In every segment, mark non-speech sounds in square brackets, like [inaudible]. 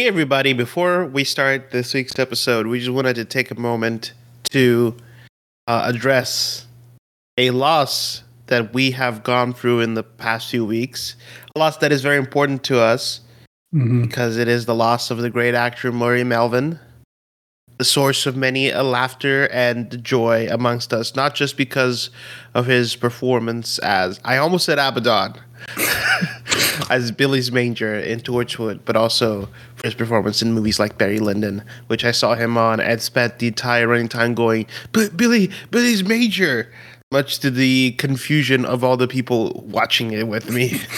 Hey, everybody. Before we start this week's episode, we just wanted to take a moment to uh, address a loss that we have gone through in the past few weeks. A loss that is very important to us Mhm. because it is the loss of the great actor Murray Melvin, the source of many a laughter and joy amongst us, not just because of his performance as I almost said Abaddon. [laughs] as Bilis Manger in Torchwood, but also for his performance in movies like Barry Lyndon, which I saw him on and spent the entire running time going, but Billy, Bilis Manger, much to the confusion of all the people watching it with me. [laughs]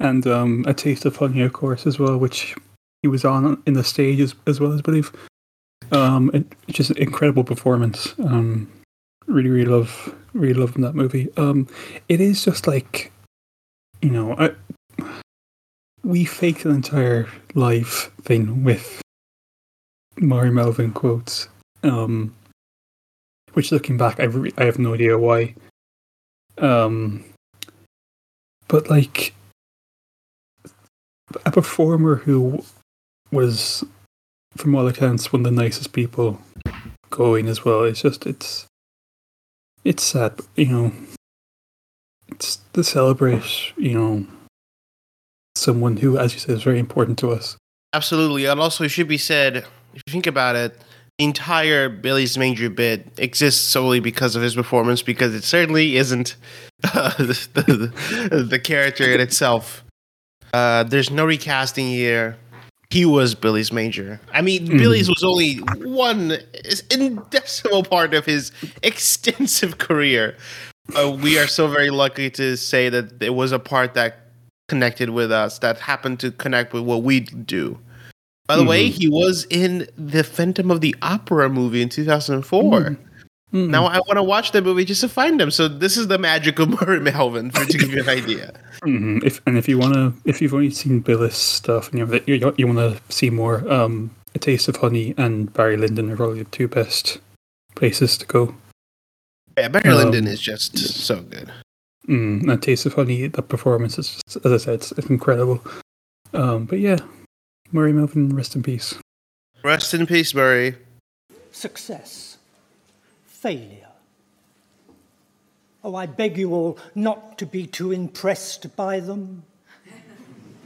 And um, a taste of honey, of course, as well, which he was on in the stage as, as well as I believe. Um, it, it's just an incredible performance. Um, really, really love, really loving that movie. Um, it is just like, you know, I, we faked an entire live thing with Murray Melvin quotes. Um, which looking back, I re- I have no idea why. Um, but like a performer who was, from all accounts, one of the nicest people going as well. It's just it's it's sad, you know. It's to celebrate, you know, someone who, as you said, is very important to us. Absolutely. And also, it should be said, if you think about it, the entire Bilis Manger bit exists solely because of his performance, because it certainly isn't [laughs] uh, the, the, the character in itself. Uh, there's no recasting here. He was Bilis Manger. I mean, Mhm. Bilis was only one indecimal part of his extensive career. Uh, we are so very lucky to say that it was a part that connected with us, that happened to connect with what we do. By the way, Mhm. he was in the Phantom of the Opera movie in 2004. Mm. Now I want to watch that movie just to find him. So this is the magic of Murray Melvin, for to give you an idea. Mhm. If and if you wanna, if you've only seen Bilis stuff and you you, you want to see more, um, A Taste of Honey and Barry Lyndon are probably the two best places to go. Yeah, Barry Um, Lyndon is just so good. Mm, and A Taste of Honey, the performance is, just, as I said, it's, it's incredible. Um, but yeah, Murray Melvin, rest in peace. Rest in peace, Murray. Success. Failure. Oh, I beg you all not to be too impressed by them.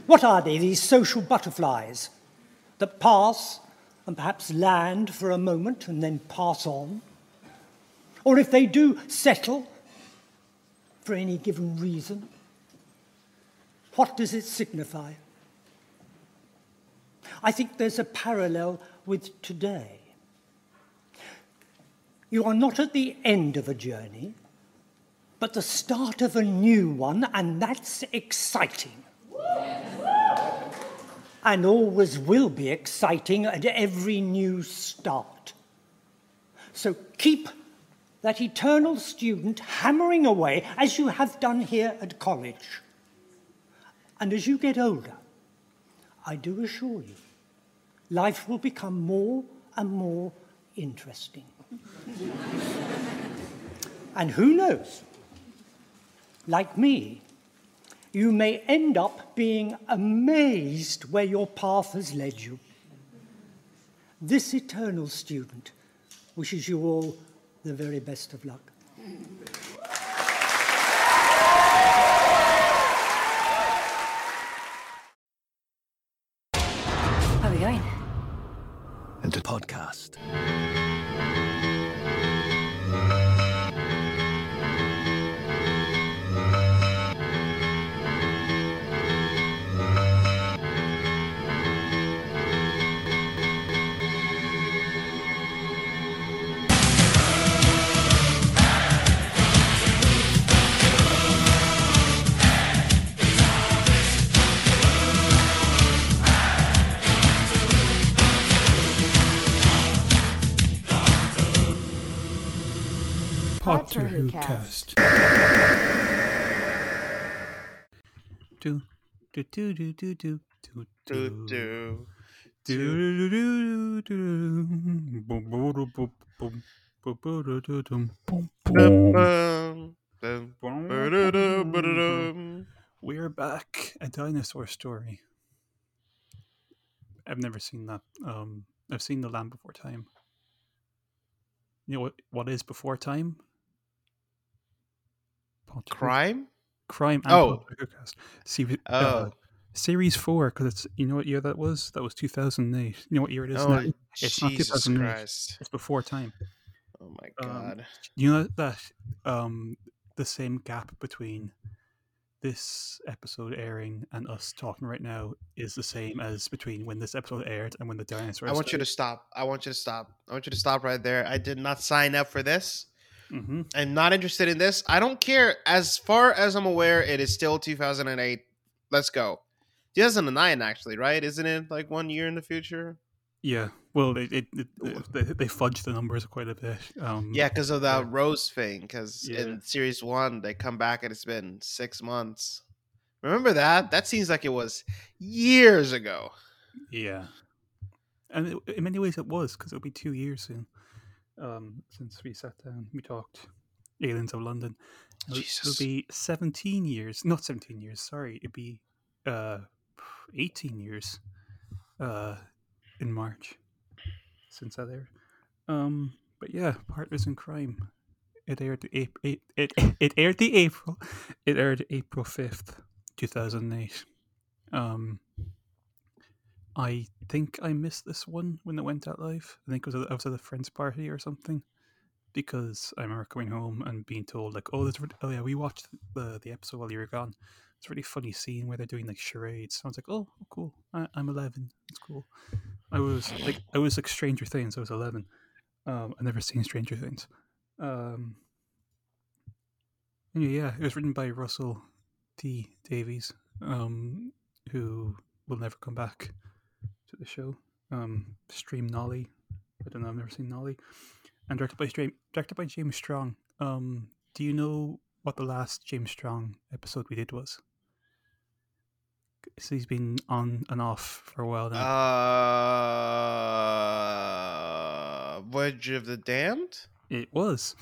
What are they, these social butterflies that pass and perhaps land for a moment and then pass on? Or if they do settle for any given reason, what does it signify? I think there's a parallel with today. You are not at the end of a journey, but the start of a new one, and that's exciting. And always will be exciting at every new start. So keep that eternal student hammering away as you have done here at college. And as you get older, I do assure you, life will become more and more interesting. [laughs] and who knows? Like me, you may end up being amazed where your path has led you. This eternal student wishes you all the very best of luck. How are we going? and a podcast. Cast. Do do do do do. We're back. A dinosaur story. I've never seen that. Um, I've seen The Land Before Time. You know what? What is Before Time? Crime? Crime. And Oh. Tuckercast. Series, Oh. uh, series four, because it's you know what year that was? That was two thousand eight. You know what year it is now? Oh, It's not 2008. Christ. It's before time. Oh my Um, god. You know that um the same gap between this episode airing and us talking right now is the same as between when this episode aired and when the dinosaurs. I want you to stop. I want you to stop. I want you to stop right there. I did not sign up for this. Hmm I'm not interested in this. I don't care. As far as I'm aware, it is still 2008. Let's go. 2009, actually, right? Isn't it like one year in the future? Yeah. Well, it, it, it, they they fudged the numbers quite a bit. Um, Yeah, because of that yeah. Rose thing. Because Yeah. in series one, they come back and it's been six months. Remember that? That seems like it was years ago. Yeah. And in many ways, it was because it'll be two years soon um, since we sat down. We talked Aliens of London. It'll, it'll be 17 years. Not 17 years, sorry. It'd be uh, 18 years uh, in March since that aired. Um, but yeah, Partners in Crime. It aired the April. It, it, [laughs] it aired the April. It aired April fifth, two thousand eight. Um, I think I missed this one when it went out live. I think it was at, I was at a friend's party or something, because I remember coming home and being told like, "Oh, this, oh yeah, we watched the the episode while you were gone." It's a really funny scene where they're doing like charades. I was like, "Oh, cool. I, I'm 11. It's cool." I was like, I was like Stranger Things. I was 11. Um, I've never seen Stranger Things. Um, yeah, yeah, it was written by Russell T. Davies, um, who will never come back to the show. Um, Stream Nolly. I don't know. I've never seen Nolly. And directed by Stream, directed by James Strong. Um, do you know what the last James Strong episode we did was? 'Cause he's been on and off for a while now. Uh, Voyage of the Damned? it was.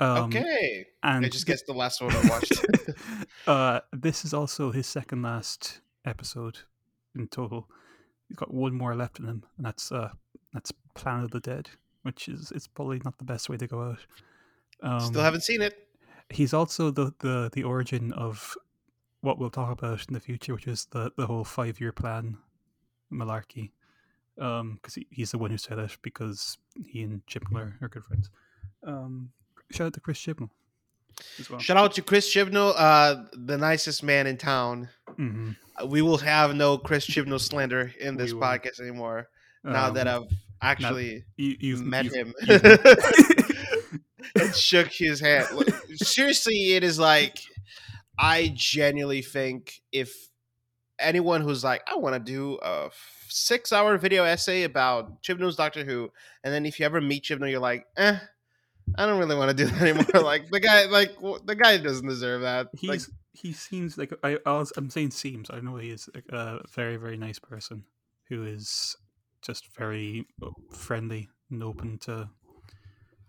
Um, okay. And I just guessed the last one I watched. [laughs] uh, this is also his second last episode in total. He's got one more left in him, and that's uh, that's Planet of the Dead, which is it's probably not the best way to go out. Um, Still haven't seen it. he's also the, the the origin of what we'll talk about in the future, which is the the whole five year plan malarkey. Um, because he, he's the one who said it because he and Chibnall are good friends. Um, shout out to Chris Chibnall well. Shout out to Chris Chibnall, uh, the nicest man in town. hmm Uh, We will have no Chris Chibnall slander in this podcast anymore. now that Um, I've actually you, you've met you've- him you've- [laughs] and shook his hand. Seriously, it is like I genuinely think if anyone who's like, I want to do a six-hour video essay about Chibnall's Doctor Who, and then if you ever meet Chibnall, you're like, eh, I don't really want to do that anymore. [laughs] like the guy, like the guy doesn't deserve that. he's like, he seems like I, I was, I'm saying seems. I know he is a, a very very nice person who is just very uh, friendly and open to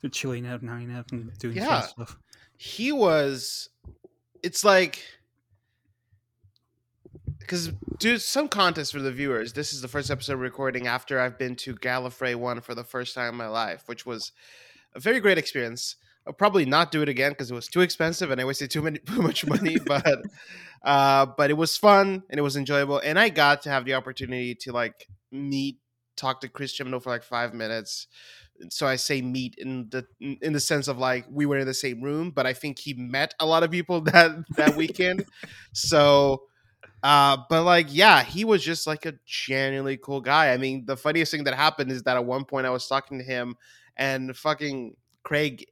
to chilling out and hanging out and doing Yeah. stuff. he was it's like because do some contest for the viewers this is the first episode recording after i've been to gallifrey 1 for the first time in my life which was a very great experience i'll probably not do it again because it was too expensive and i wasted too many [laughs] too much money [laughs] but uh but it was fun and it was enjoyable and i got to have the opportunity to like meet talk to chris Chibnall for like five minutes so I say meet in the in the sense of like we were in the same room, but I think he met a lot of people [laughs] that that weekend. so uh but like yeah, he was just like a genuinely cool guy. I mean, the funniest thing that happened is that at one point I was talking to him and fucking Craig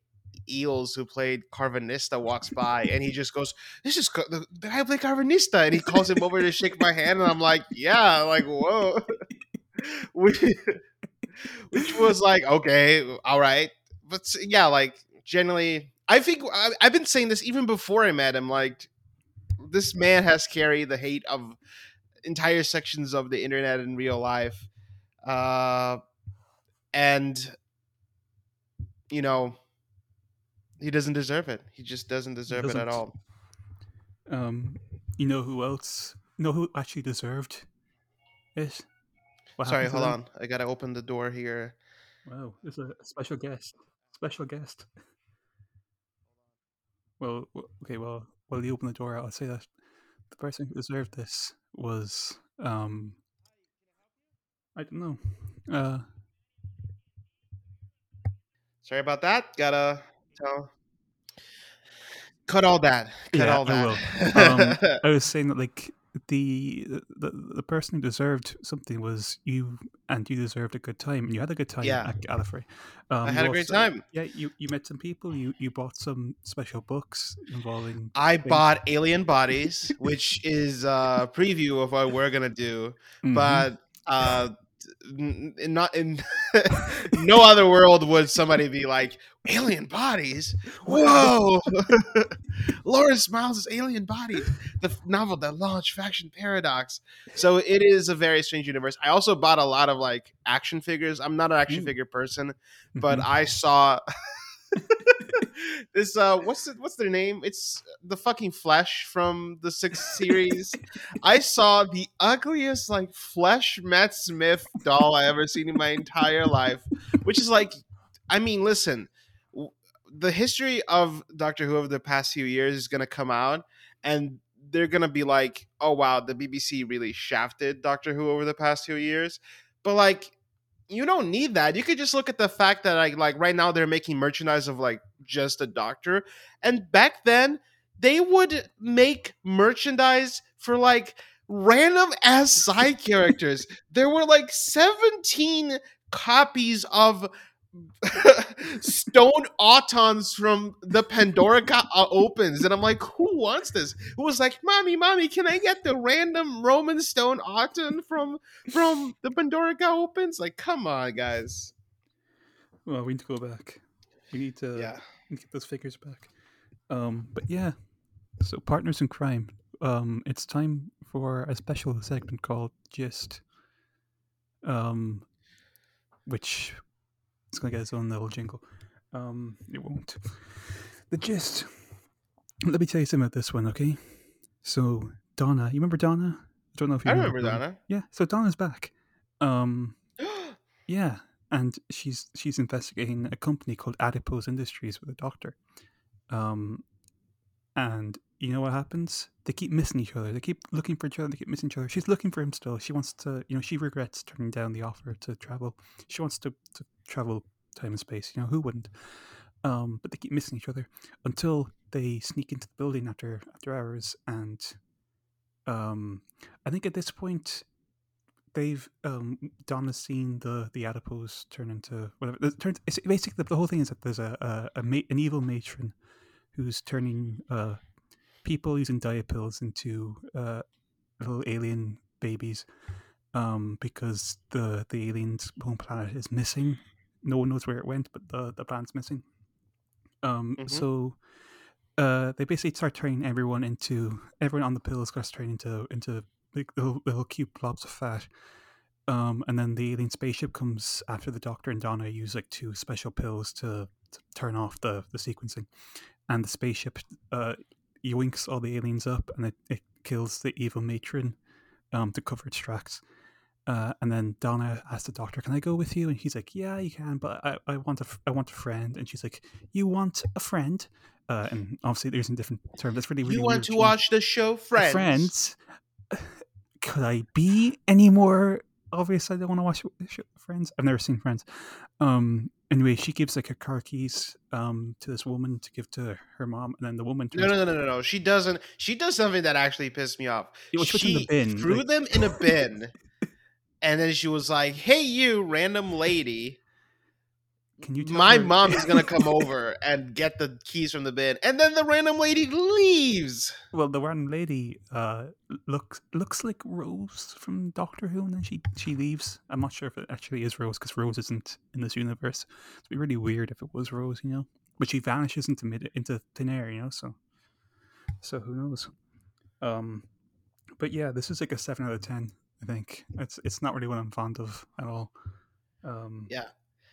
Els, who played Karvanista, walks by and he [laughs] just goes, "This is Ca- the, guy played Karvanista," and he calls him over to shake my hand, and I'm like, "Yeah, like whoa," [laughs] which, which was like, okay, all right, but yeah, like generally, I think I, I've been saying this even before I met him. Like, this man has carried the hate of entire sections of the internet in real life, uh, and you know he doesn't deserve it. He just doesn't deserve it at all. Um, you know who else? You know who actually deserved it? What Sorry, hold on. I gotta open the door here. Wow, there's a special guest. Special guest. Well, okay. Well, while you open the door, I'll say that the person who deserved this was um. I don't know. Uh, Sorry about that. Gotta tell. Cut all that. Cut Yeah, all I that. will. [laughs] I was saying that like the, the the person who deserved something was you, and you deserved a good time, and you had a good time Yeah. at Gallifrey. Um, I had a great also- time. Yeah, you you met some people. You you bought some special books involving. I things. bought Alien Bodies, which is a preview of what we're gonna do. Mhm. But uh, n- n- not in [laughs] no other world would somebody be like Alien Bodies. Whoa, [laughs] Lawrence Miles' Alien Bodies, the novel that launched Faction Paradox. So it is a very strange universe. I also bought a lot of like action figures. I'm not an action Mm. figure person, but Mhm. I saw [laughs] [laughs] this uh what's the, what's their name? It's the fucking Flesh from the sixth series. I [laughs] saw the ugliest like Flesh Matt Smith doll I ever seen in my entire life, which is like I mean, listen, the history of Doctor Who over the past few years is going to come out and they're going to be like, "Oh wow, the BBC really shafted Doctor Who over the past few years." But like you don't need that. You could just look at the fact that like like right now they're making merchandise of like just a doctor. And back then they would make merchandise for like random ass side characters. There were like 17 copies of [laughs] [laughs] stone autons from the Pandorica uh, opens and I'm like who wants this? Who was like mommy mommy can I get the random Roman stone auton from from the Pandora opens like come on guys. Well, we need to go back. We need to Yeah. we need to get those figures back. Um, but yeah, so partners in crime. Um, it's time for a special segment called Gist. Um, which is gonna get its own little jingle. Um, it won't. The gist. Let me tell you something about this one, okay? So Donna, you remember Donna? I don't know if you I remember Donna. Yeah, so Donna's back. Um, [gasps] yeah, and she's she's investigating a company called Adipose Industries with a doctor. Um, and you know what happens? They keep missing each other. They keep looking for each other. They keep missing each other. She's looking for him still. She wants to, you know, she regrets turning down the offer to travel. She wants to, to travel time and space. You know, who wouldn't? Um, but they keep missing each other until they sneak into the building after after hours. And um, I think at this point, they've um Donna's seen the the adipose turn into whatever. It turns it's basically the, the whole thing is that there's a a, a ma- an evil matron who's turning uh people using diet pills into uh little alien babies um because the the alien's home planet is missing. No one knows where it went, but the the planet's missing. Um, Mhm. so uh, they basically start turning everyone into everyone on the pills starts turning into into like little, little cute blobs of fat. Um, and then the alien spaceship comes after the Doctor and Donna use like two special pills to, to turn off the, the sequencing, and the spaceship uh, yoinks all the aliens up, and it, it kills the evil matron um, to cover its tracks. Uh, and then Donna asks the doctor, "Can I go with you?" And he's like, "Yeah, you can, but I, I want a f- I want a friend." And she's like, "You want a friend?" Uh, and obviously, there's in different terms. That's really really you want to watch the show Friends? Friends. [sighs] Could I be any more obvious? I don't want to watch Friends. I've never seen Friends. Um. Anyway, she gives like her car keys um to this woman to give to her mom, and then the woman No, turns no, no, no, no. She doesn't. She does something that actually pissed me off. Yeah, she she the bin, threw like- them in a bin, and then she was like, "Hey, you random lady, Can you? Tell my her- mom is [laughs] gonna come over and get the keys from the bin," and then the random lady leaves. Well, the random lady uh looks looks like Rose from Doctor Who, and then she she leaves. I'm not sure if it actually is Rose because Rose isn't in this universe. It'd be really weird if it was Rose, you know. But she vanishes into mid into thin air, you know. So, so who knows? Um, but yeah, this is like a seven out of ten. I think it's it's not really what I'm fond of at all. Um, Yeah.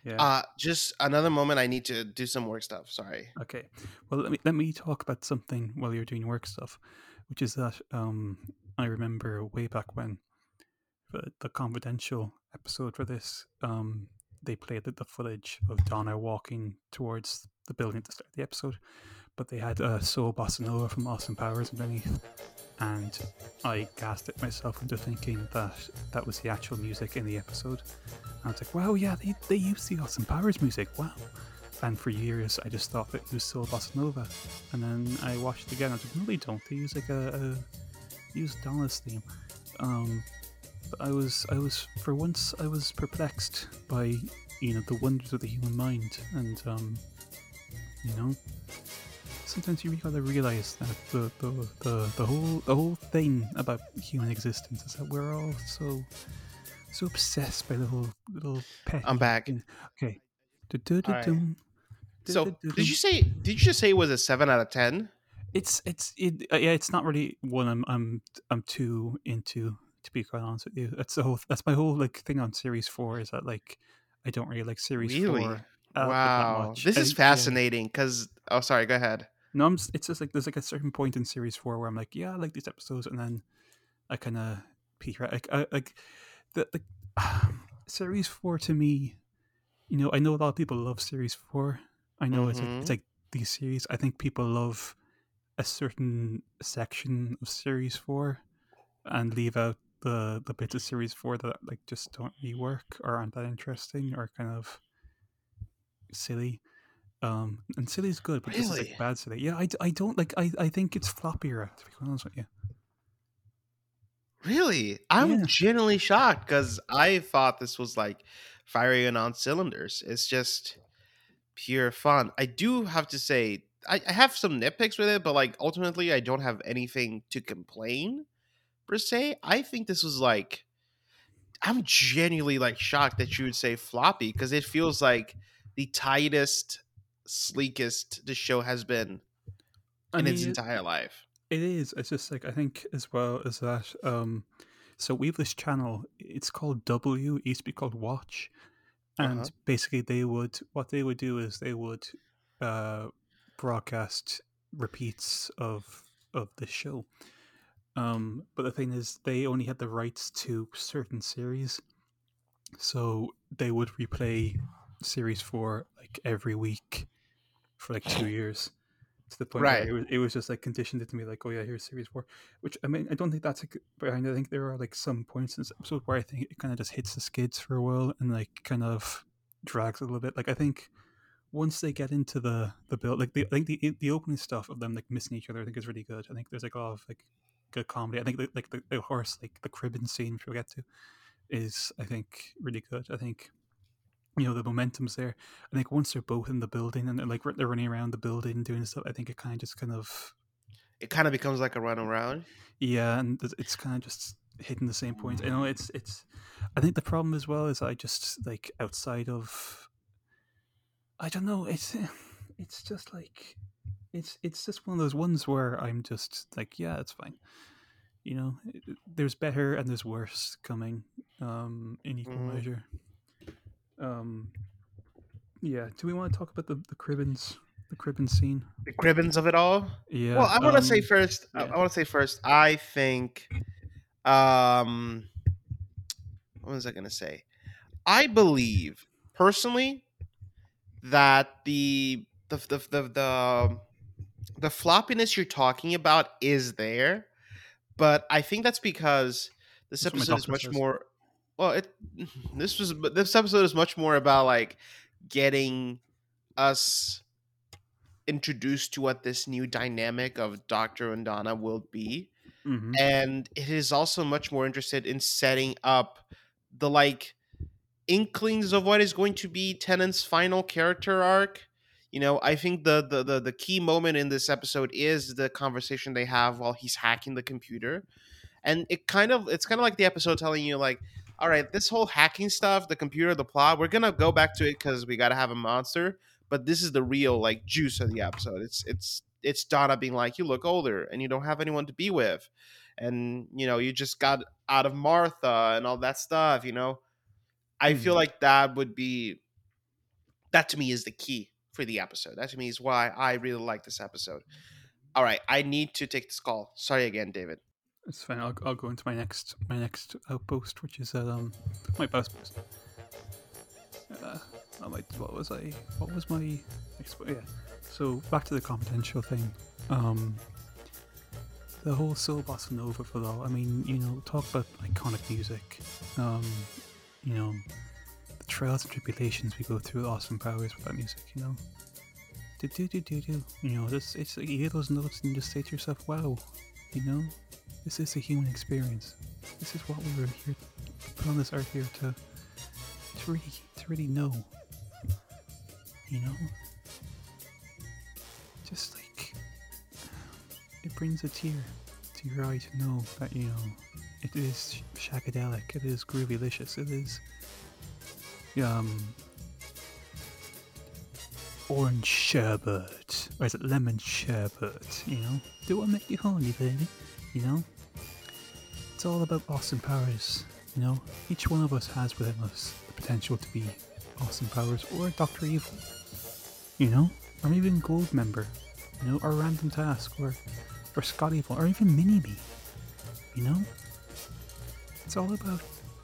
Yeah. Uh, just another moment. I need to do some work stuff. Sorry. Okay. Well, let me let me talk about something while you're doing work stuff, which is that um, I remember way back when the, the confidential episode for this, um, they played the, the footage of Donna walking towards the building to start of the episode, but they had uh, Soul Bossa Nova from Austin Powers underneath, and I gassed it myself into thinking that that was the actual music in the episode. And I was like, wow, yeah, they, they used the Austin Powers music, wow. And for years, I just thought that it was still Bossa Nova. And then I watched it again. I was like, no, they don't. They use like a, a use Donna's theme. Um, but I was, I was for once, I was perplexed by you know the wonders of the human mind, and um, you know, sometimes you gotta realize that the, the the the whole the whole thing about human existence is that we're all so so obsessed by little little pet. I'm back. Okay. Du-du-du-dum. So, did you say? Did you just say it was a seven out of ten? It's it's it, uh, yeah. It's not really one I'm I'm I'm too into. To be quite honest with you, that's the whole. That's my whole like thing on series four. Is that like I don't really like series Really? four. uh, wow, this is fascinating. Because oh, sorry, go ahead. No, I'm, it's just like there's like a certain point in series four where I'm like, yeah, I like these episodes, and then I kind of peter out. Like, I, like the the [sighs] series four to me, you know, I know a lot of people love series four. I know it's like, it's mm-hmm. like these series. I think people love a certain section of series four and leave out the the bits of series four that like just don't really work or aren't that interesting or kind of silly. Um, and silly is good, but this is Really? like bad silly. Yeah, I, I don't like. I, I think it's floppier. To be honest with you. Really, I'm Yeah. genuinely shocked because I thought this was like firing on cylinders. It's just pure fun. I do have to say, I, I have some nitpicks with it, but like ultimately, I don't have anything to complain per se. I think this was like, I'm genuinely like shocked that you would say floppy because it feels like the tightest, sleekest the show has been in its mean, it- entire life. It is. It's just like I think as well as that. Um, so we have this channel. It's called W. It used to be called Watch, and Uh-huh. basically they would what they would do is they would uh, broadcast repeats of of the show. Um, but the thing is, they only had the rights to certain series, so they would replay series four like every week for like two years to the point Right. where it was, it was just like conditioned it to me like oh yeah here's series four which i mean i don't think that's a good but i think there are like some points in this episode where i think it kind of just hits the skids for a while and like kind of drags a little bit. Like i think once they get into the the build like the, i think the the opening stuff of them like missing each other i think is really good. I think there's like a lot of like good comedy. I think the, like the, the horse like the Cribbins scene which we'll get to is i think really good. I think you know the momentum's there. I think once they're both in the building and they're like they're running around the building doing stuff, I think it kind of just kind of It kind of becomes like a run around. yeah, and it's- kind of just hitting the same point. You know, it's it's. I think the problem as well is I just like outside of. I don't know. It's it's just like it's it's just one of those ones where I'm just like yeah, it's fine. You know, it- it- there's better and there's worse coming um, in equal Mhm. measure. Um, yeah. Do we want to talk about the the Cribbins the Cribbins scene? The cribbins of it all. Yeah. well, I want to say um, first. I- yeah. I want to say first. I think. Um, what was I gonna say? I believe personally that the the the the the, the floppiness you're talking about is there, but I think that's because this That's episode is much says. more. Well, it [laughs] this was this episode is much more about like getting us introduced to what this new dynamic of Doctor and Donna will be mhm. and it is also much more interested in setting up the like inklings of what is going to be Tennant's final character arc. You know, I think the, the the the key moment in this episode is the conversation they have while he's hacking the computer. And it kind of it's kind of like the episode telling you like, all right, this whole hacking stuff, the computer, the plot, we're gonna go back to it because we gotta have a monster. But this is the real like juice of the episode. It's it's it's Donna being like, you look older and you don't have anyone to be with and you know you just got out of martha and all that stuff you know i feel Mhm. like that would be that to me is the key for the episode that to me is why i really like this episode all right i need to take this call sorry again david It's fine. I'll, I'll go into my next my next outpost, which is um my post post. Uh, I what was I? What was my? expo- Yeah. So back to the confidential thing. Um, the whole soul bossa nova for all. I mean, you know, talk about iconic music. Um, you know, the trials and tribulations we go through Austin Powers with that music. You know, do do do do do. You know, this it's like you hear those notes and you just say to yourself, "Wow," you know, this is a human experience. This is what we were here put on this earth here to to really to really know. You know, just like it brings a tear to your eye to know that you know it is shagadelic, it is groovylicious, it is um orange sherbet, or is it lemon sherbet? You know, do what make you horny, baby? You know, it's all about Austin Powers. You know, each one of us has within us the potential to be Austin Powers or Doctor Evil. You know, or even Gold Member. You know, or Random Task, or or Scott Evil, or even Mini Me. You know, it's all about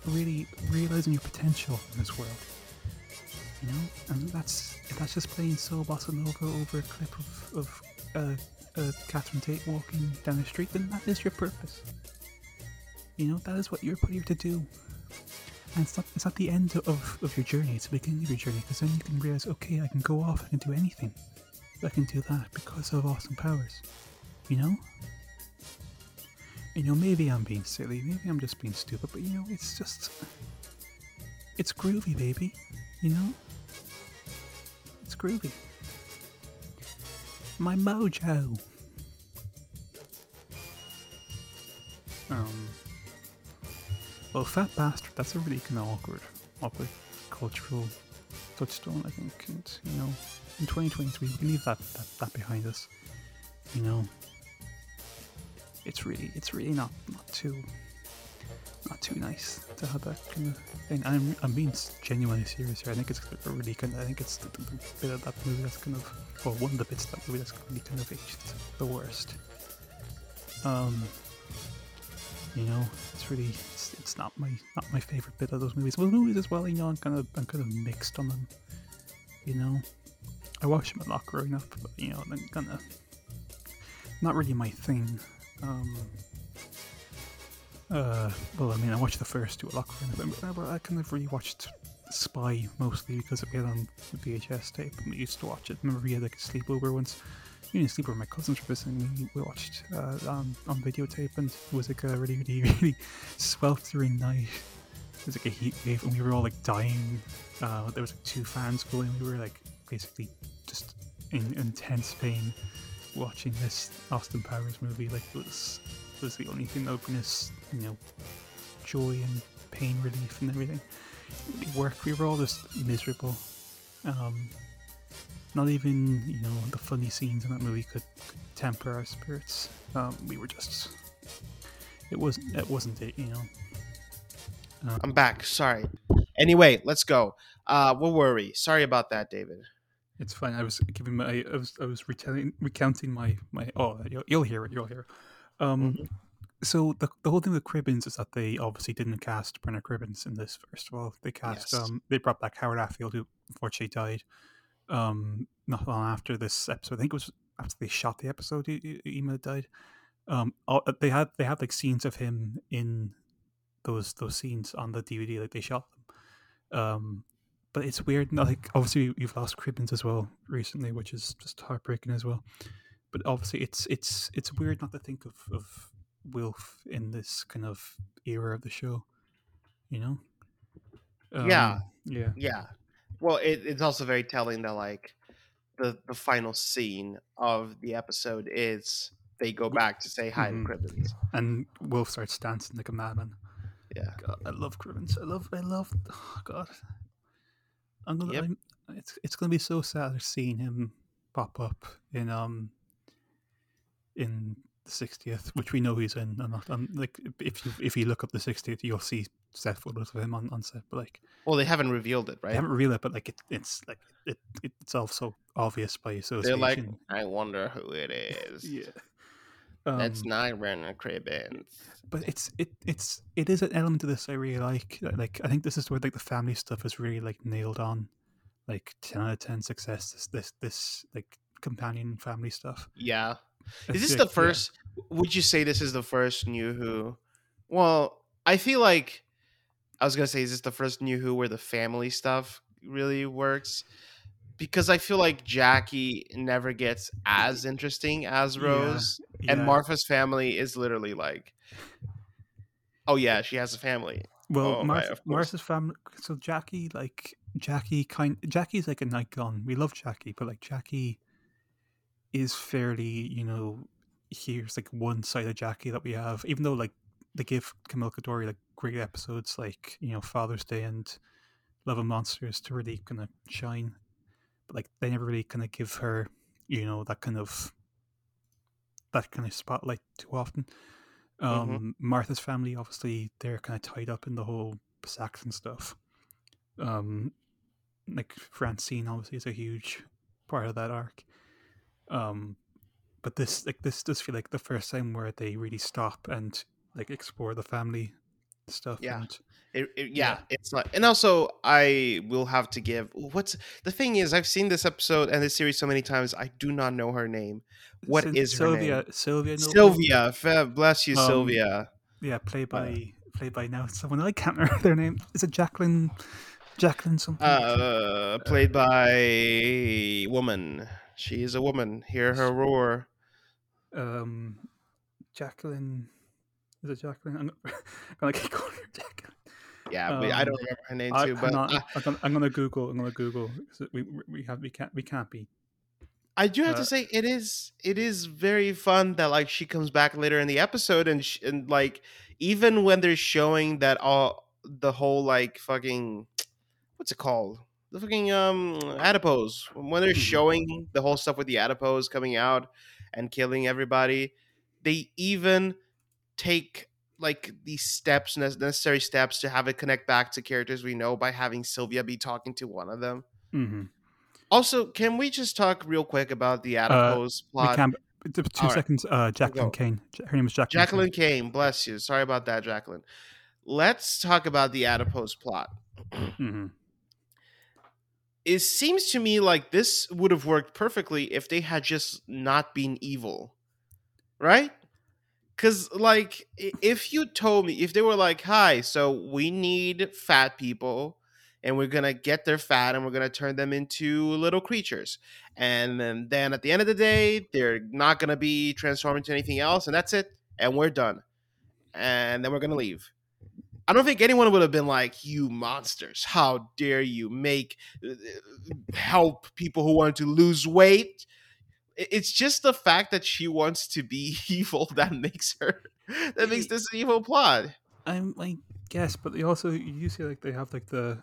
really realizing your potential in this world. You know, and that's that's just playing Soul Bossa Nova over a clip of of uh, uh, Catherine Tate walking down the street, then that is your purpose. You know, that is what you're put here to do. And it's not, it's not the end of, of your journey, it's the beginning of your journey, because then you can realize, okay, I can go off, I can do anything. I can do that because of Austin Powers. You know? You know, maybe I'm being silly, maybe I'm just being stupid, but you know, it's just. It's groovy, baby. You know? It's groovy. My mojo. Um. Well, Fat Bastard, that's a really kind of awkward, awkward cultural touchstone, I think. And, you know, in 2023, we leave that, that, that behind us. You know, it's really, it's really not, not too, not too nice to have that kind of thing. I'm, I'm being genuinely serious here. I think it's really kind of, I think it's the, the, bit of that movie that's kind of, well, one of the bits of that movie that's really kind of aged the worst. Um, you know, it's really it's, it's not my not my favorite bit of those movies. Well, movies as well, you know, I'm kind of I'm kind of mixed on them. You know, I watched them a lot growing up, but you know, I'm kind of not really my thing. Um, uh, well, I mean, I watched the first two a lot growing up, but I kind of really watched Spy mostly because we had on VHS tape and we used to watch it. remember we had like a sleepover once you didn't sleep with my cousins were visiting. We watched uh, on, on videotape, and it was like a really, really, [laughs] really sweltering night. It was like a heat wave, and we were all like dying. Uh, there was like two fans going. We were like basically just in intense pain watching this Austin Powers movie. Like it was it was the only thing that would bring us, you know, joy and pain relief and everything. Really worked. We were all just miserable. Um, not even you know the funny scenes in that movie could, could temper our spirits. Um, we were just it wasn't it wasn't it you know. I'm back. Sorry. Anyway, let's go. Uh, what were we? Sorry about that, David. It's fine. I was giving my I was I was retelling recounting my my oh you'll, you'll hear it you'll hear. It. Um, so the the whole thing with Cribbins is that they obviously didn't cast Bernard Cribbins in this. First of all, they cast Yes. um they brought back Howard Attfield who unfortunately died um not long after this episode. I think it was after they shot the episode. He, he, he might have died. Um, all, they had they had like scenes of him in those those scenes on the DVD. Like they shot them. Um, but it's weird. Like obviously you've lost Cribbins as well recently, which is just heartbreaking as well. But obviously it's it's it's weird not to think of of Wilf in this kind of era of the show. You know. Yeah. Yeah. Yeah. Well, it, it's also very telling that like the the final scene of the episode is they go back to say hi Mhm. to Cribbins. And Wilf starts dancing like a madman. Yeah. God, I love Cribbins. I love, I love. Oh God, I'm gonna. Yep. I'm, it's it's gonna be so sad seeing him pop up in um in the 60th, which we know he's in. I'm not. I'm like if you if you look up the 60th, you'll see set photos of him on, on set. But like Well, they haven't revealed it, right? haven't revealed it, but like it, it's like it, it it's also obvious by association. They're like, I wonder who it is. [laughs] yeah. That's Um, not Bernard Cribbins. but it's it it's it is an element of this I really like. Like I think this is where like the family stuff is really like nailed on. Like ten out of ten success. This this this like companion family stuff. Yeah. Is this [laughs] the yeah. first? Would you say this is the first New Who? Well, I feel like I was gonna say, is this the first New Who where the family stuff really works? Because I feel like Jackie never gets as interesting as Yeah, Rose, and. Martha's family is literally like, oh yeah, she has a family. Well, Oh, right, Martha. Martha's family. So Jackie, like Jackie, kind Jackie's like a nightgone. We love Jackie, but like Jackie is fairly, you know, here's like one side of Jackie that we have. Even though like they give Camille Coduri like great episodes, like you know Father's Day and Love and Monsters to really kind of shine, but like they never really kind of give her, you know, that kind of that kind of spotlight too often. Um, Martha's family, obviously, they're kind of tied up in the whole Saxon stuff. Um, like Francine, obviously, is a huge part of that arc. Um, but this, like, this does feel like the first time where they really stop and like explore the family stuff. Yeah. and It, it- yeah, it's not. And also, I will have to give. What's the thing is? I've seen this episode and this series so many times. I do not know her name. What Syn- is her Sylvia? name? Sylvia. Sylvia. Bless you, Um, Sylvia. Yeah, played by played by now someone I can't [laughs] remember their name. Is it Jacqueline? Jacqueline something. Uh, played by woman. She is a woman. Hear her roar. um, Jacqueline. Is it Jacqueline? I'm, [laughs] I'm gonna keep calling her Jacqueline. Yeah, but I Um, don't remember her name I, too. hang But I, I'm, gonna, I'm gonna Google. I'm gonna Google. We we have we can't we can't be. I do have uh, to say it is it is very fun that like she comes back later in the episode and sh- and like even when they're showing that all the whole like fucking what's it called the fucking um adipose when they're Mhm. showing the whole stuff with the adipose coming out and killing everybody they even take like these steps ne- necessary steps to have it connect back to characters we know by having Sylvia be talking to one of them Mm-hmm. also, can we just talk real quick about the adipose Uh, plot? can. Two All right. seconds. Uh, Jacqueline. King. Her name is Jacqueline. Jacqueline King, bless you. Sorry about that, Jacqueline. Let's talk about the adipose plot. [clears throat] hmm It seems to me like this would have worked perfectly if they had just not been evil, right? Because, like, if you told me, if they were like, hi, so we need fat people and we're going to get their fat and we're going to turn them into little creatures. And then, then at the end of the day, they're not going to be transformed into anything else. And that's it. And we're done. And then we're going to leave. I don't think anyone would have been like, you monsters. How dare you make uh, help people who want to lose weight? It's just the fact that she wants to be [laughs] evil that makes her that makes this an evil plot. I'm like guess, but they also you see like they have like the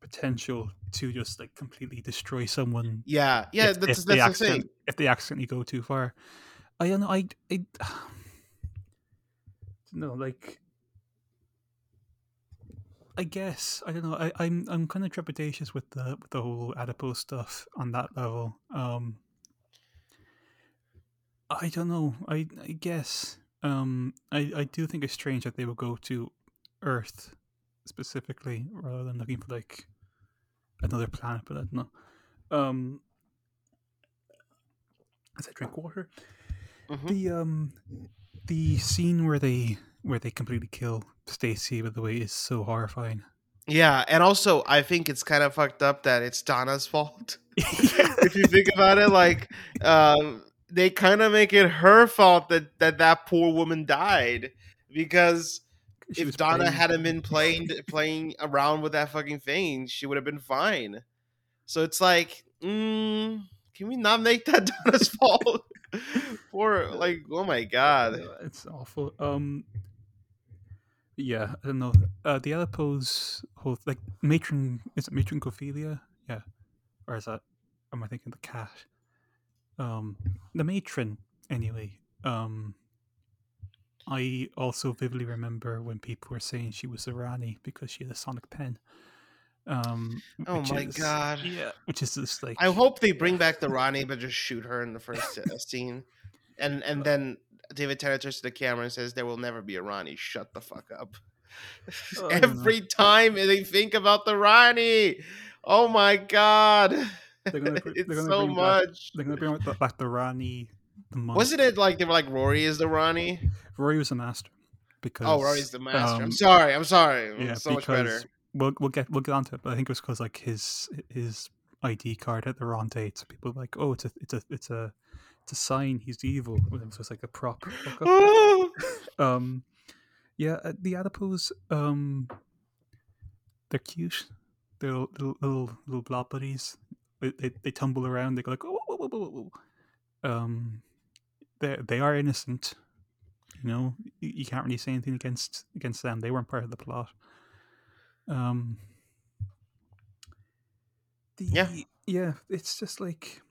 potential to just like completely destroy someone. Yeah, yeah, if, that's if that's the thing. If they accidentally go too far, I don't know. I I [sighs] no like. I guess I don't know. I, I'm I'm kind of trepidatious with the with the whole adipose stuff on that level. Um, I don't know. I I guess um I I do think it's strange that they would go to Earth specifically rather than looking for like another planet. But I don't know. Um, as I drink water, Mhm. the um the scene where they where they completely kill Stacy by the way is so horrifying. Yeah, and also I think it's kind of fucked up that it's Donna's fault. [laughs] [laughs] if you think about it, like um, they kind of make it her fault that that that poor woman died because She if Donna playing- hadn't been playing playing around with that fucking thing, she would have been fine. So it's like, mm, can we not make that [laughs] Donna's fault? Poor, like, oh my god. It's awful. Um, yeah, I don't know. Uh, the adipose whole like matron is it matron Cofelia? Yeah, or is that? Am I thinking the cat? Um, the matron. Anyway, um, I also vividly remember when people were saying she was a Rani because she had a sonic pen. Um, Oh my is- God. Yeah, which is just like I hope they [laughs] bring back the Rani, but just shoot her in the first uh, scene, and and then David Tennant turns to the camera and says, "There will never be a Rani." Shut the fuck up. [laughs] Oh. [laughs] Every time they think about the Rani, oh my god, They're gonna [laughs] br- it's they're gonna so bring back- much. They're gonna bring back the, back the. Wasn't it like they were like Rory is the Rani? Rory was the master because Oh, Rory's the master. I'm um, sorry. I'm sorry. yeah, so much better. because We'll we'll get we'll get onto it, but I think it was because like his his ID card had the wrong date, so people were like, oh, it's a it's a it's a it's a sign he's evil. When it was like a prop. [laughs] Um, yeah, uh, the adipose, um, they're cute. They're little little, little, blob buddies. They, they they tumble around. They go like, oh, whoa, whoa, whoa, whoa, whoa." um, they they are innocent. You know, you, you can't really say anything against against them. They weren't part of the plot. Um. The, Yeah. yeah. It's just like,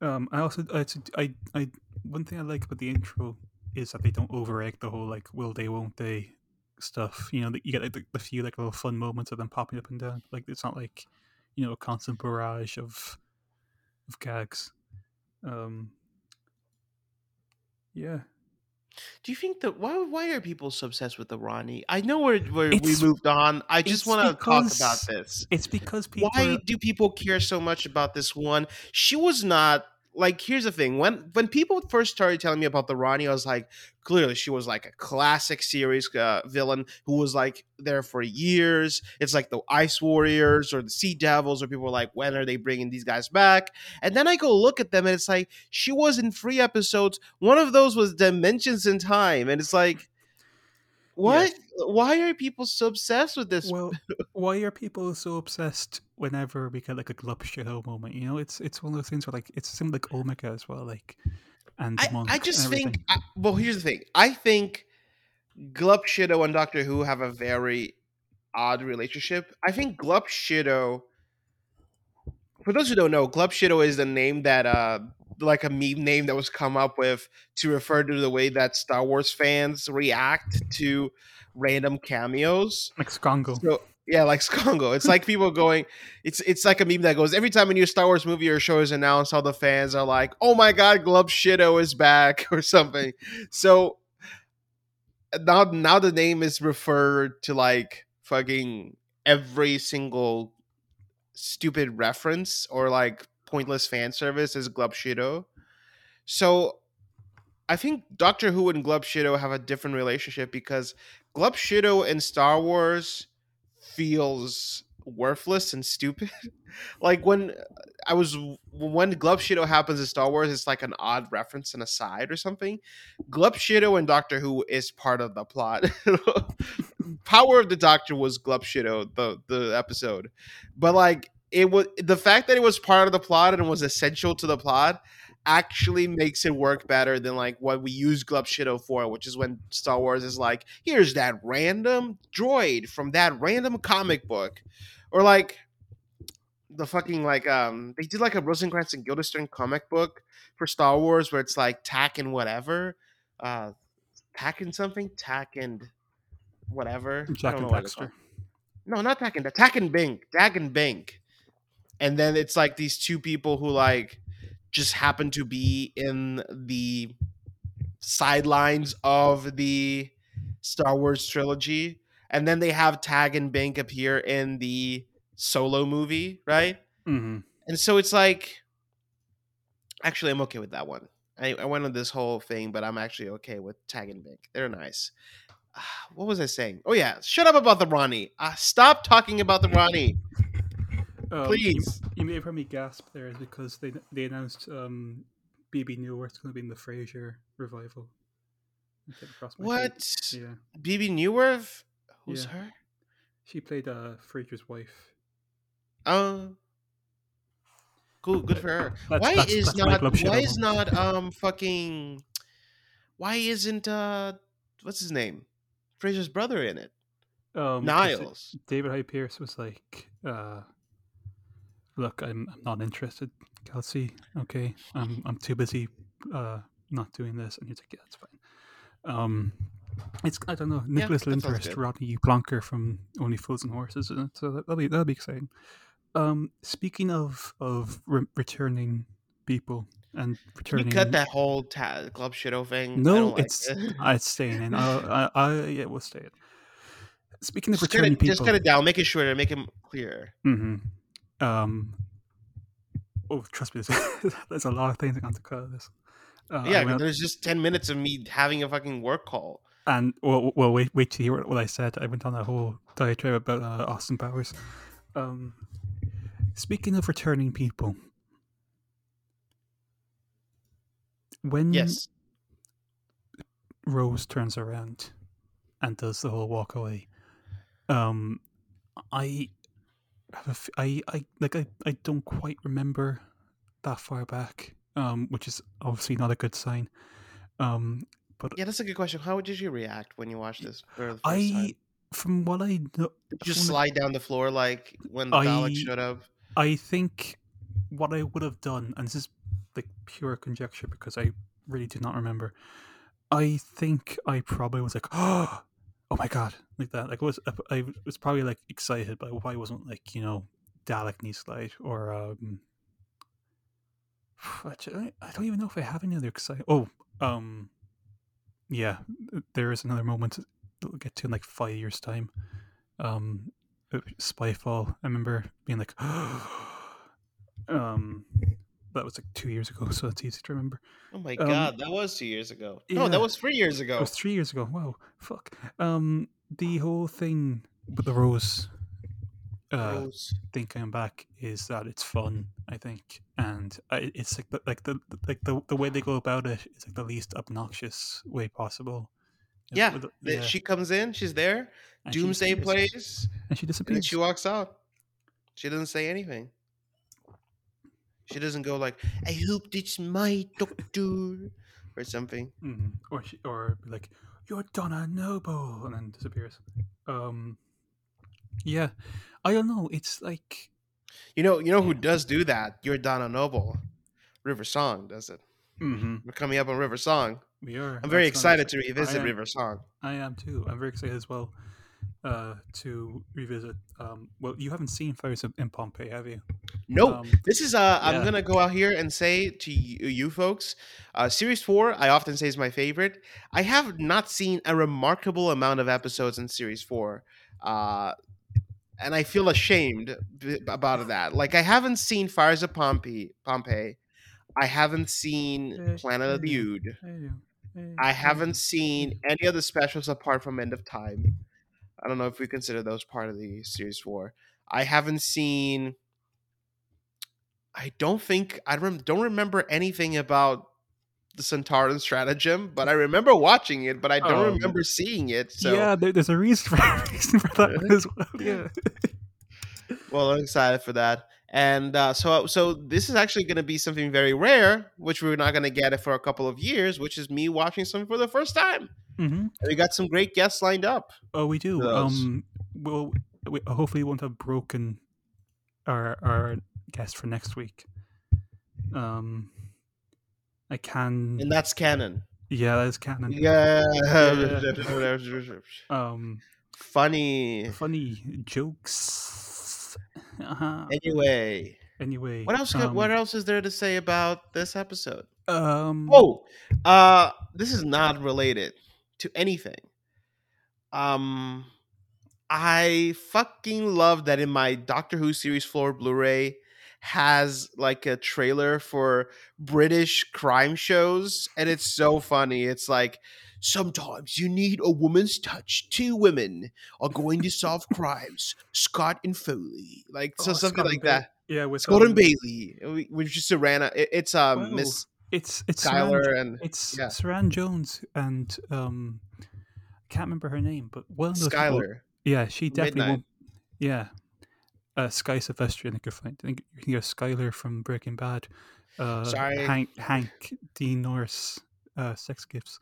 um. I also I, I I one thing I like about the intro is that they don't overact the whole like will they won't they stuff. You know, you get like, the, the few like little fun moments of them popping up and down. Like it's not like you know a constant barrage of of gags. Um. Yeah. Do you think that why why are people so obsessed with the Rani? I know we're, we're we moved on. I just want to talk about this. It's because people. Why do people care so much about this one? She was not like. Here's the thing: when when people first started telling me about the Rani, I was like, clearly she was like a classic series uh, villain who was like there for years. It's like the Ice Warriors or the Sea Devils, or people were like, when are they bringing these guys back? And then I go look at them, and it's like she was in three episodes. One of those was Dimensions in Time, and it's like. What? Why are people so obsessed with this? Well, why are people so obsessed whenever we get like a Glup Shitto moment? You know, it's it's one of those things where like it's similar like Omega as well, like and I, I just think. I, well, here's the thing. I think Glup Shitto and Doctor Who have a very odd relationship. I think Glup Shitto. For those who don't know, Glup Shitto is the name that, uh, like a meme name that was come up with to refer to the way that Star Wars fans react to random cameos. like Skongo. So yeah, like [laughs] Skongo. It's like people going. It's it's like a meme that goes every time a new Star Wars movie or show is announced, all the fans are like, "Oh my god, Glup Shitto is back" [laughs] or something. So now now the name is referred to like fucking every single stupid reference or like pointless fan service as Glup Shitto. So I think Doctor Who and Glup Shitto have a different relationship because Glup Shitto in Star Wars feels worthless and stupid. [laughs] like when I was when Glub happens in Star Wars, it's like an odd reference and aside or something. Glup Shitto and Doctor Who is part of the plot. [laughs] Power of the Doctor was Glub the the episode, but like it was the fact that it was part of the plot and was essential to the plot actually makes it work better than like what we use Glup Shitto for, which is when Star Wars is like, here's that random droid from that random comic book. Or like the fucking like um they did like a Rosencrantz and Guildenstern comic book for Star Wars where it's like tack and whatever. Uh tack and something? Tack and whatever. I Jack don't and know what No, not Tack and Tag and Bink. Tag and Bink. And then it's like these two people who like just happen to be in the sidelines of the Star Wars trilogy. And then they have Tag and Bink appear in the solo movie, right? hmm And so it's like actually I'm okay with that one. I, I went on this whole thing, but I'm actually okay with Tag and Bink. They're nice. [sighs] What was I saying? Oh yeah, shut up about the Rani. Uh, stop talking about the Rani, Um, please. You, you may have heard me gasp there is because they they announced um, Bebe Neuwirth's going to be in the Frasier revival. It came across my feed. What? Yeah, Bebe Neuwirth? Who's Yeah. her? she played uh, Frasier's wife. Oh, cool. Good for her. That's- why that's- is that's not? Why is not? Um, fucking. Why isn't uh, what's his name? Frasier's brother in it. Um, Niles. David Hyde Pierce was like, uh, "Look, I'm I'm not interested, Kelsey. Okay, I'm I'm too busy uh, not doing this." And he's like, "Yeah, that's fine." Um, it's I don't know Nicholas Lyndhurst. Rodney Plonker from Only Fools and Horses, in so that, that'll be that'll be exciting. Um, speaking of of re- returning people and returning. you cut that whole ta- Club Shadow thing? No, don't like it's it. uh, it's staying in. I, I, I yeah, we'll stay in. Speaking of just cut returning it, people, just cut it down. Make it shorter. Make it clearer. hmm Um. Oh, trust me, there's, [laughs] there's a lot of things I got to cut out of this. Uh, I yeah, there's just ten minutes of me having a fucking work call. and well, well, wait, wait to hear what, what I said. I went on a whole diatribe about uh, Austin Powers. Um, speaking of returning people, when Yes. Rose turns around and does the whole walk away, um, I have a f- I, I like I, I don't quite remember that far back, um, which is obviously not a good sign. Um, but Yeah, that's a good question. How did you react when you watched this for the first I, time? from what I know, Did you just slide down the floor like when the I- Dalek showed up? I think what I would have done, and this is like pure conjecture because I really do not remember. I think I probably was like, [gasps] oh, oh my god, like that. Like I was, I was probably like excited, but I probably wasn't like you know Dalek slide or um. [sighs] I don't even know if I have any other exciting. Oh, um, yeah, there is another moment that we'll get to in like five years' time. Um, uh, Spyfall. I remember being like, [gasps] um, that was like two years ago, so it's easy to remember. Oh my um, god, that was two years ago. No, that was three years ago. It was three years ago. Wow, fuck. Um, the whole thing with the rose, uh, Rose. thing coming back is that it's fun. I think, and I, it's like the, like the like the the way they go about it is like the least obnoxious way possible. Yeah, the- the- she comes in, she's there. Doomsday plays, and she disappears. and she walks out. She doesn't say anything. She doesn't go like, "I hope it's my doctor" or something. Mhm. Or she, or like, "You're Donna Noble," and then disappears. Um, yeah, I don't know. It's like, You know, you know who does do that? You're Donna Noble, River Song does it. mm-hmm. We're coming up on River Song. we are. I'm very That's excited to revisit River Song. I am too. I'm very excited as well uh, to revisit. Um, well, you haven't seen Fires in- Pompeii, have you? No, Um, this is uh I'm yeah. gonna go out here and say to you, you folks, uh series 4 I often say is my favorite. I have not seen a remarkable amount of episodes in series 4. Uh and I feel ashamed about that. Like I haven't seen Fires of Pompeii, Pompeii. I haven't seen Planet of the. Ood. I haven't seen any of the specials apart from End of Time. I don't know if we consider those part of the series four. I haven't seen. I don't think I rem- don't remember anything about the Sontaran stratagem, but I remember watching it, but I don't Um, remember seeing it. So, yeah, there, there's a reason for, [laughs] reason for that one as well. Yeah. well, I'm excited for that. And uh, so, so this is actually going to be something very rare, which we're not going to get it for a couple of years, which is me watching something for the first time. Hmm we got some great guests lined up. Oh, we do. Um, well, we, hopefully, we won't have broken our our guest for next week. Um, I can. and that's canon. yeah, that is canon. Yeah. [laughs] Um, Funny. funny jokes. Uh-huh. Anyway, Anyway, what else? Um, what else is there to say about this episode? Um, Oh, uh, this is not related to anything. Um, I fucking love that in my Doctor Who series four Blu-ray has like a trailer for British crime shows, and it's so funny. It's like sometimes you need a woman's touch. Two women are going to solve [laughs] crimes. Scott and Foley, like so oh, something Scott like that. Yeah, with Scott and um, Bailey, we- which just Suranne. It, it's um Wow. Miss It's it's Suranne, Skylar and it's yeah. Suranne Jones and um, I can't remember her name, but well, Skylar. Yeah, she definitely Midnight. won't. Yeah, uh, Sky Silvestri. I think you find. I think you can get Skylar from Breaking Bad. Uh, Sorry. Hank, Hank, Dean Norris, uh, Sex Gifts.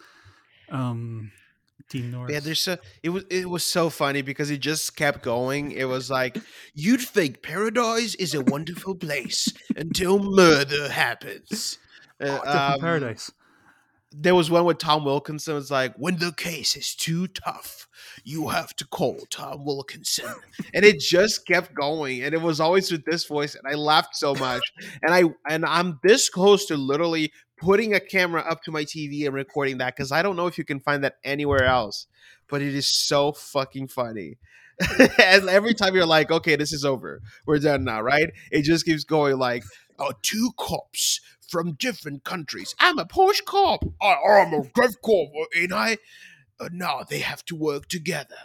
Um, Dean Norris. Yeah, there's so it was it was so funny because it just kept going. It was like you'd think paradise is a wonderful place until murder happens. Uh, oh, um, Paradise. there was one with Tom Wilkinson. It was like, when the case is too tough, you have to call Tom Wilkinson, and it just kept going, and it was always with this voice, and I laughed so much, and I and I'm this close to literally putting a camera up to my TV and recording that because I don't know if you can find that anywhere else, but it is so fucking funny. [laughs] and every time you're like, okay, this is over, we're done now, right? It just keeps going like, oh, two cops from different countries. I'm a Porsche cop. I, I'm a Dev cop, ain't I? Uh, they have to work together.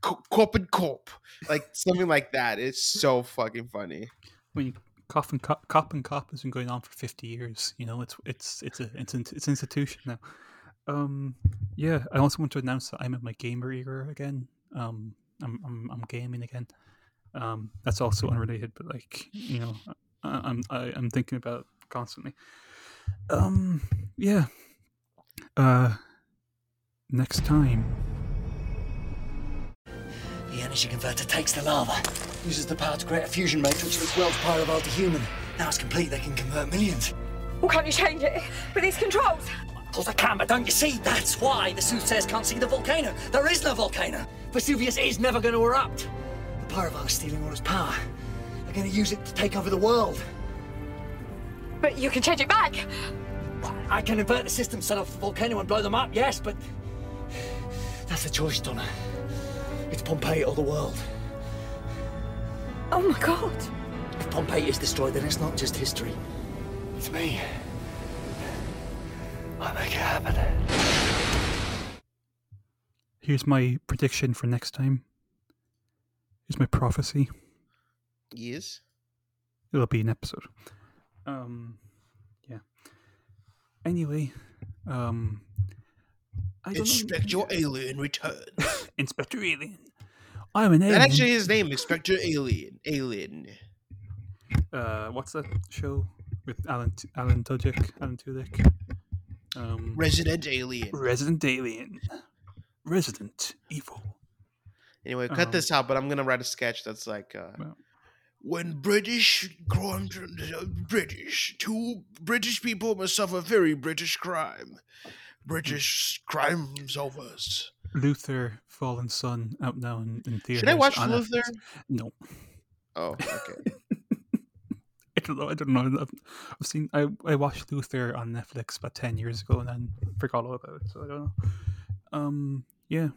Co- cop and cop, like something like that. It's so fucking funny. When cop and cop, cop and cop has been going on for fifty years. You know, it's it's it's a it's an it's an institution now. Um, yeah, I also want to announce that I'm in my gamer era again. Um, I'm I'm I'm gaming again. Um, that's also unrelated, but like you know, I, I'm I, I'm thinking about constantly. Um, yeah. Uh, next time. The energy converter takes the lava, uses the power to create a fusion matrix which welds Pyrovile to human. Now it's complete, they can convert millions. Well, can't you change it with these controls? Of course I can, but don't you see? That's why the soothsayers can't see the volcano. There is no volcano. Vesuvius is never going to erupt. The Pyrovile is stealing all its power. They're going to use it to take over the world. But you can change it back. I can invert the system, set off the volcano and blow them up, yes, but... That's a choice, Donna. It's Pompeii or the world. Oh my god. If Pompeii is destroyed, then it's not just history. It's me. I make it happen. Here's my prediction for next time. Here's my prophecy. Yes. It'll be an episode. Um, yeah. Anyway, um, I don't know- Inspector Alien returns. [laughs] Inspector Alien. I'm an alien. That actually his name, Inspector Alien. Alien. uh, what's that show with Alan Alan Tudyk, Alan Tudyk? Um, Resident Alien. Resident Alien, Resident Evil. Anyway, cut Um, this out, but I'm gonna write a sketch that's like uh, Well. When British crime, British two British people must suffer very British crime. British crime solvers. Luther, Fallen Sun, out now in, in theaters. Should I watch on Luther? Netflix. No, Oh, okay. [laughs] I don't know. I don't know. I've, I've seen. I I watched Luther on Netflix about ten years ago, and then forgot all about it. So I don't know. Um. Yeah.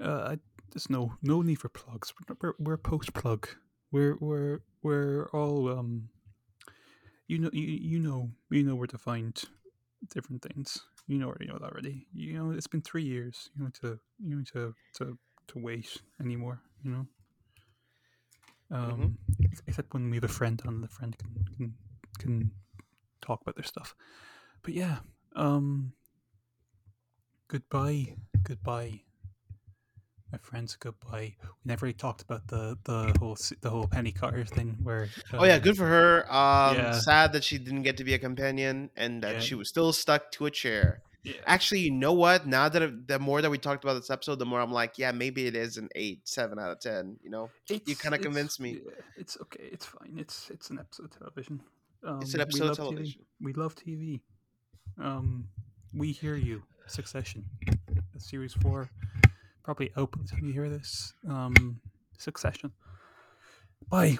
Uh. I, there's no no need for plugs. We're we're, post plug. We're we're we're all um. You know you, you know you know where to find different things. You know already know that already. You know it's been three years. You know to you know to to to wait anymore. You know. Um, ex- except when we have a friend on, the friend can can can talk about their stuff. But yeah, um, goodbye, goodbye, my friends. Goodbye. We never really talked about the the whole the whole Penny Carter thing. Where oh yeah, um, good for her. Um, yeah. sad that she didn't get to be a companion and that Yeah. she was still stuck to a chair. Yeah. Actually, you know what? Now that it- the more that we talked about this episode, the more I'm like, yeah, maybe it is an eight, seven out of ten. You know, It's- kinda it's- convinced me. it's okay. It's fine. It's it's an episode of television. Um, It's an we episode of love TV. television. We love TV. Um, we hear you. Succession, series four, probably the time you hear this. Um, Succession. Bye.